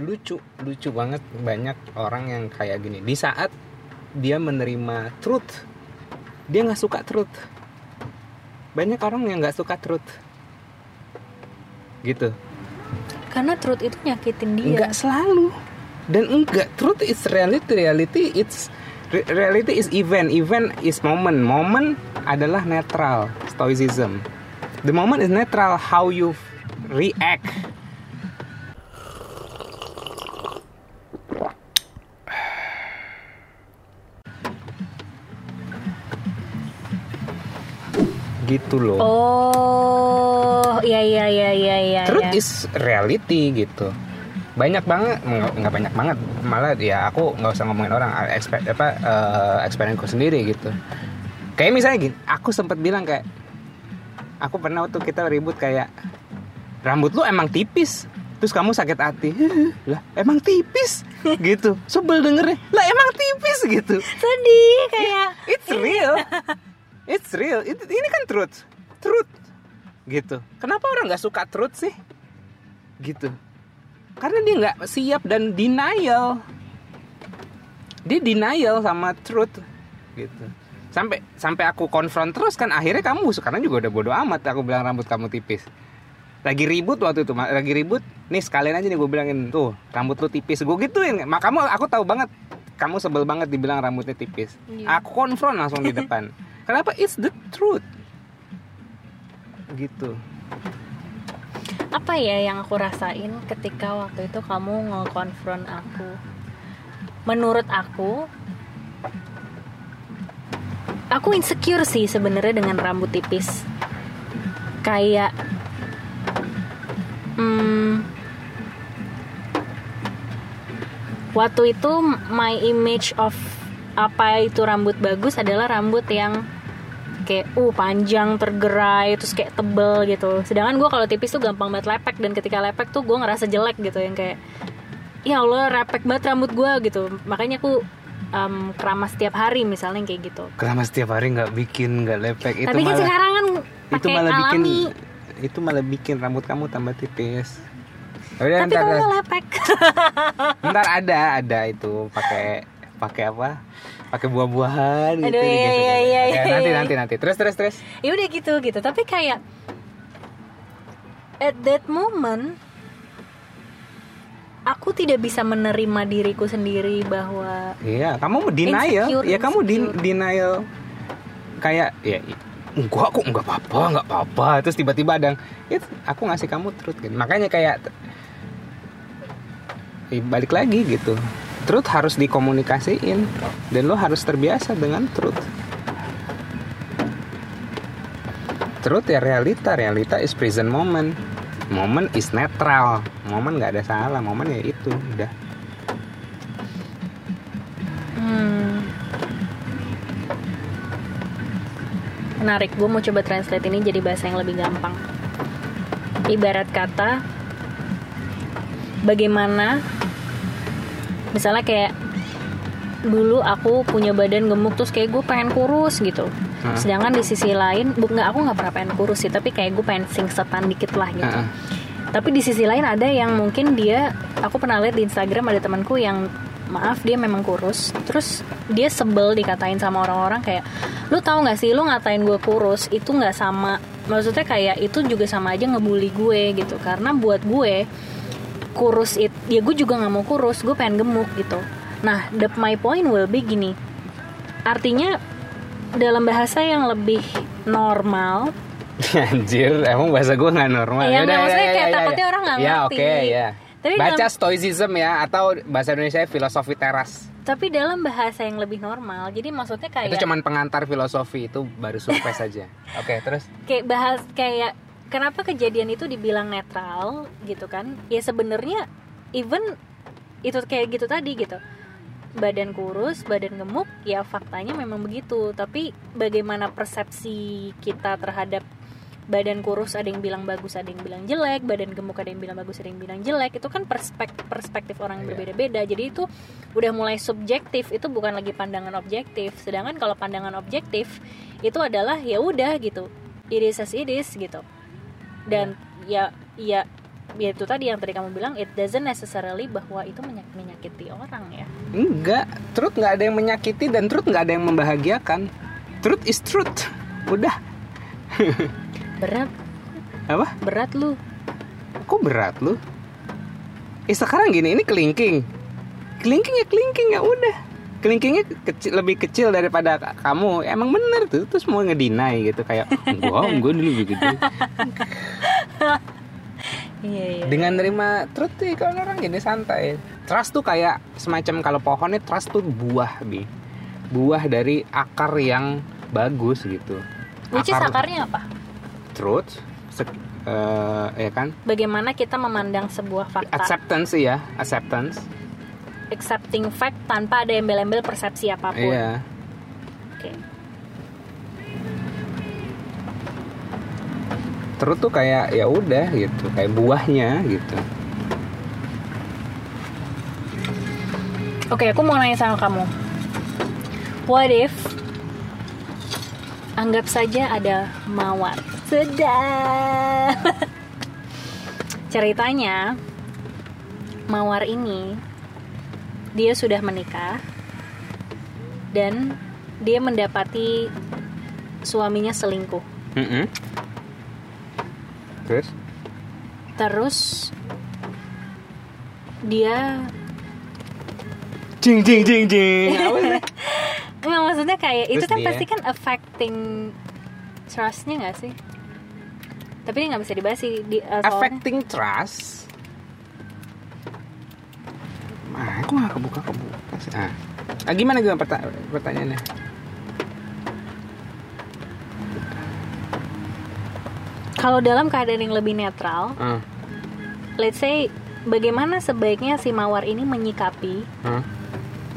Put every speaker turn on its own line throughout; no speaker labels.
lucu lucu banget. Banyak orang yang kayak gini. Di saat dia menerima truth dia nggak suka truth. Banyak orang yang nggak suka truth. Gitu.
Karena truth itu nyakitin dia.
Nggak selalu. Dan enggak truth is reality reality it's re- reality is event. Event is moment. Moment adalah netral stoicism. The moment is netral how you react gitu loh.
Oh iya iya iya iya iya
truth
iya.
is reality gitu. Banyak banget nggak banyak banget. Malah ya aku nggak usah ngomongin orang expert apa uh, experience sendiri gitu. Kayak misalnya gini aku sempat bilang kayak aku pernah waktu kita ribut kayak rambut lu emang tipis terus kamu sakit hati. Lah emang tipis? Gitu. Sebel dengernya. Lah emang tipis gitu.
Sedih kayak
it's real it's real. It- ini kan truth. Truth. Gitu. Kenapa orang nggak suka truth sih? Gitu. Karena dia nggak siap dan denial. Dia denial sama truth. Gitu. Sampai sampai aku konfront terus kan akhirnya kamu karena juga udah bodo amat. Aku bilang rambut kamu tipis. Lagi ribut waktu itu lagi ribut. Nih sekalian aja nih gue bilangin tuh rambut lu tipis. Gue gituin. Mak kamu aku tahu banget. Kamu sebel banget dibilang rambutnya tipis.
Iya.
aku konfront langsung di depan kenapa? It's the truth. Gitu.
Apa ya yang aku rasain ketika waktu itu kamu nge-confront aku? Menurut aku aku insecure sih sebenarnya dengan rambut tipis. Kayak hmm, waktu itu my image of apa itu rambut bagus adalah rambut yang kayak uh panjang tergerai terus kayak tebel gitu. Sedangkan gue kalau tipis tuh gampang banget lepek dan ketika lepek tuh gue ngerasa jelek gitu yang kayak ya Allah repek banget rambut gue gitu. Makanya aku um, keramas setiap hari misalnya kayak gitu.
Keramas setiap hari nggak bikin nggak lepek itu
tapi kan
malah
sekarang kan
itu malah bikin
alami.
itu malah bikin rambut kamu tambah tipis.
Tapi
ntar,
kamu lepek.
Ntar ada ada itu pakai pakai apa pakai buah-buahan gitu,
Aduh, iya,
gitu,
iya, iya,
Ya,
iya,
nanti
iya.
nanti nanti terus terus terus
ya udah gitu gitu tapi kayak at that moment aku tidak bisa menerima diriku sendiri bahwa
Iya, kamu denial.
Insecure,
ya kamu din-
insecure.
denial kayak ya enggak aku enggak apa-apa, enggak apa-apa. Terus tiba-tiba ada yang, "It, aku ngasih kamu truth gitu. Makanya kayak eh, balik lagi gitu. Truth harus dikomunikasiin dan lo harus terbiasa dengan truth. Truth ya realita, realita is present moment. Moment is netral. Moment nggak ada salah, moment ya itu udah.
hmm, menarik gue mau coba translate ini jadi bahasa yang lebih gampang ibarat kata bagaimana misalnya kayak dulu aku punya badan gemuk terus kayak gue pengen kurus gitu
Hah?
sedangkan di sisi lain bu nggak aku nggak pernah pengen kurus sih tapi kayak gue pengen singsetan dikit lah gitu
Heeh.
tapi di sisi lain ada yang mungkin dia aku pernah lihat di Instagram ada temanku yang maaf dia memang kurus terus dia sebel dikatain sama orang-orang kayak lu tahu nggak sih lu ngatain gue kurus itu nggak sama maksudnya kayak itu juga sama aja ngebully gue gitu karena buat gue kurus it ya gue juga nggak mau kurus gue pengen gemuk gitu nah the my point will be gini artinya dalam bahasa yang lebih normal
Anjir, emang bahasa gue nggak normal.
Iya,
Yaudah,
nggak,
ya,
maksudnya
ya,
kayak
ya,
takutnya
ya.
orang nggak
Ya,
ngerti.
oke, ya.
Tapi
Baca
dalam-
stoicism ya atau bahasa Indonesia filosofi teras.
tapi dalam bahasa yang lebih normal jadi maksudnya kayak
Itu cuman pengantar filosofi itu baru surprise saja. Oke, terus
kayak bahas kayak kenapa kejadian itu dibilang netral gitu kan? Ya sebenarnya even itu kayak gitu tadi gitu. Badan kurus badan gemuk ya faktanya memang begitu. Tapi bagaimana persepsi kita terhadap badan kurus ada yang bilang bagus ada yang bilang jelek. Badan gemuk ada yang bilang bagus ada yang bilang jelek. Itu kan perspektif perspektif orang yang
Iya.
berbeda-beda. Jadi itu udah mulai subjektif. Itu bukan lagi pandangan objektif. Sedangkan kalau pandangan objektif itu adalah ya udah gitu. It is as it is gitu dan ya ya ya itu tadi yang tadi kamu bilang it doesn't necessarily bahwa itu menyak- menyakiti orang ya
Enggak, truth nggak ada yang menyakiti dan truth nggak ada yang membahagiakan. Truth is truth. Udah.
berat
Apa?
berat lu
Kok berat lu? Eh sekarang gini, ini kelingking. Kelingking ya kelingking ya udah. Kelingkingnya kecil, lebih kecil daripada kamu. Emang bener tuh, terus mau ngedinai gitu kayak gua gua dulu begitu.
iya iya
Dengan nerima truth sih kalau orang jadi santai. Trust tuh kayak semacam kalau pohonnya trust tuh buah bi. Buah dari akar yang bagus gitu.
which is akarnya apa
truth eh, ya kan
bagaimana kita memandang sebuah fakta
acceptance ya acceptance
accepting fact tanpa ada embel-embel persepsi apa pun
iya
oke
truth tuh kayak ya udah gitu kayak buahnya gitu
Oke, aku mau nanya sama kamu. What if anggap saja ada mawar? Sedap. Ceritanya mawar ini dia sudah menikah dan dia mendapati suaminya selingkuh.
Mm-mm. terus
Terus dia
jing jing jing jing apa sih
Nggak, maksudnya kayak itu
Terus
kan
dia-
pasti kan affecting trustnya nggak sih? Tapi ini nggak bisa dibahas sih di, uh,
affecting trust aku nggak kebuka kebuka sih ah. ah gimana gimana perta- pertanyaannya
Kalau dalam keadaan yang lebih netral,
ah
let's say bagaimana sebaiknya si mawar ini menyikapi
ah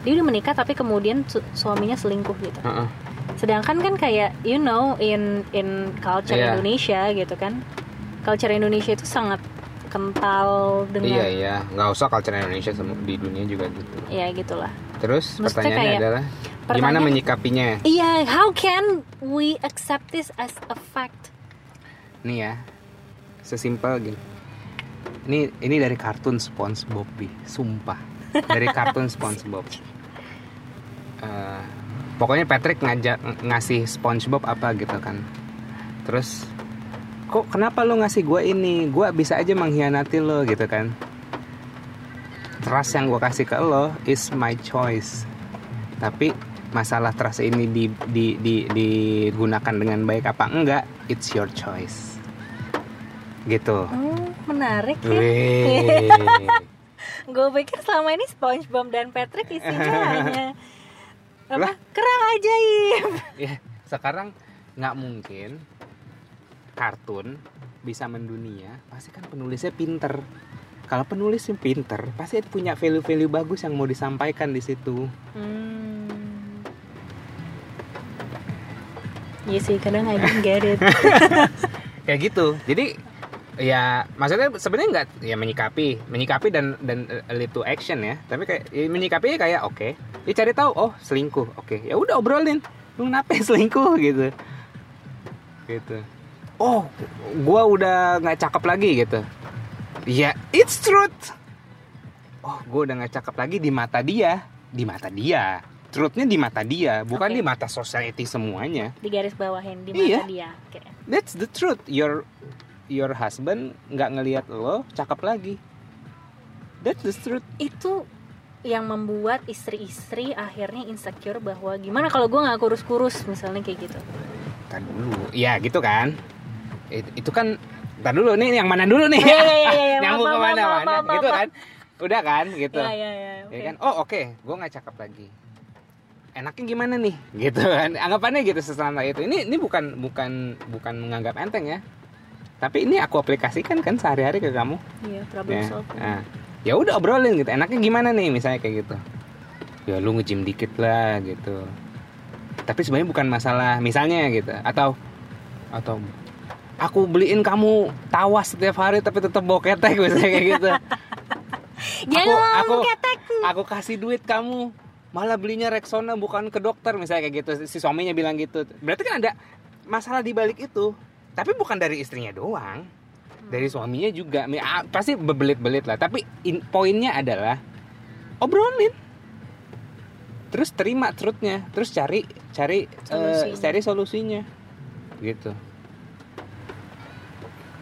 dia udah menikah tapi kemudian su- suaminya selingkuh gitu.
ah, ah.
Sedangkan kan kayak you know in in culture
Iya.
Indonesia gitu kan, culture Indonesia itu sangat kental
iya
dengan
iya nggak usah culture Indonesia di dunia juga gitu.
Ya gitulah.
terus
Maksudnya
pertanyaannya
kayak-
adalah gimana
pertanyaan-
menyikapinya?
Iya, how can we accept this as a fact?
nih ya sesimpel gini. Ini ini dari kartun SpongeBob bi. Sumpah. Dari kartun SpongeBob. Eh, pokoknya Patrick ngajak ng- ngasih SpongeBob apa gitu kan. Terus kok kenapa lo ngasih gue ini gue bisa aja mengkhianati lo gitu kan trust yang gue kasih ke lo is my choice tapi masalah trust ini di, di, di, digunakan dengan baik apa enggak it's your choice gitu
Hmm, menarik ya. Gue pikir selama ini SpongeBob dan Patrick isinya hanya apa?
Lah.
Kerang ajaib.
ya sekarang nggak mungkin kartun bisa mendunia pasti kan penulisnya pinter. Kalau penulisnya pinter pasti punya value-value bagus yang mau disampaikan di situ.
Hmm. Iya sih, kadang I don't get it.
kayak gitu. Jadi ya maksudnya sebenarnya nggak ya menyikapi menyikapi dan dan lead to action ya. Tapi kayak ya, menyikapi kayak oke. Ya cari tahu oh selingkuh. Oke ya udah obrolin. Lu kenapa selingkuh gitu. Gitu oh gua udah nggak cakep lagi gitu ya it's truth oh gua udah nggak cakep lagi di mata dia di mata dia truthnya di mata dia bukan
Oke.
di mata society semuanya
Di garis bawahin di mata
Iya.
dia. Oke.
That's the truth. Your your husband nggak ngelihat lo cakep lagi. That's the truth.
Itu yang membuat istri-istri akhirnya insecure bahwa gimana kalau gue nggak kurus-kurus misalnya kayak gitu.
Kan dulu. Ya gitu kan. It- itu kan Ntar dulu nih yang mana dulu nih? Nyambung
ke
mana
mana?
Gitu kan? Udah kan? Gitu.
Iya iya iya.
Ya
oke.
kan? Oh oke, gue nggak cakep lagi. Enaknya gimana nih? Gitu kan? Anggapannya gitu sesantai itu. Ini ini bukan bukan bukan menganggap enteng ya. Tapi ini aku aplikasikan kan sehari-hari ke kamu.
Iya problem
ya. Nah, ya udah obrolin gitu. Enaknya gimana nih misalnya kayak gitu. Ya lu nge-gym dikit lah gitu. Tapi sebenarnya bukan masalah misalnya gitu atau atau aku beliin kamu tawas setiap hari tapi tetap bawa ketek misalnya kayak gitu. Aku aku
ketekku.
aku kasih duit kamu. Malah belinya Rexona bukan ke dokter misalnya kayak gitu. Si suaminya bilang gitu. Berarti kan ada masalah di balik itu. Tapi bukan dari istrinya doang. Dari suaminya juga. Pasti berbelit-belit lah. Tapi in- poinnya adalah obrolin. Terus terima truthnya. Terus cari cari eh,
Solusinya.
cari solusinya. Gitu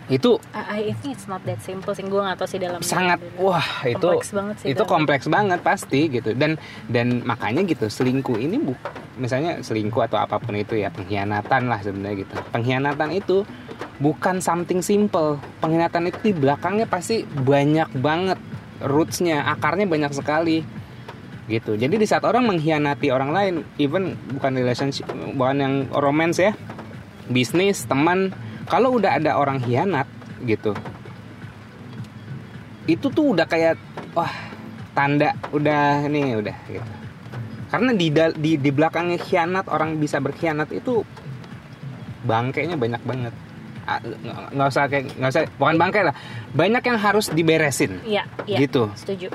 itu
I, I think it's not that simple sih gue gak tau sih dalam
sangat wah itu
kompleks banget sih
itu
dalam-
kompleks banget pasti gitu. Dan dan makanya gitu selingkuh ini bu misalnya selingkuh atau apa pun itu ya pengkhianatan lah sebenarnya gitu. Pengkhianatan itu bukan something simple. Pengkhianatan itu di belakangnya pasti banyak banget rootsnya akarnya banyak sekali gitu. Jadi di saat orang mengkhianati orang lain even bukan relationship bukan yang romance ya bisnis teman kalau udah ada orang hianat gitu itu tuh udah kayak wah tanda udah nih udah gitu karena di di di belakangnya khianat orang bisa berkhianat itu bangkainya banyak banget nggak nggak usah kayak nggak usah bukan bangkai lah banyak yang harus diberesin
Iya, iya.
Gitu.
Setuju.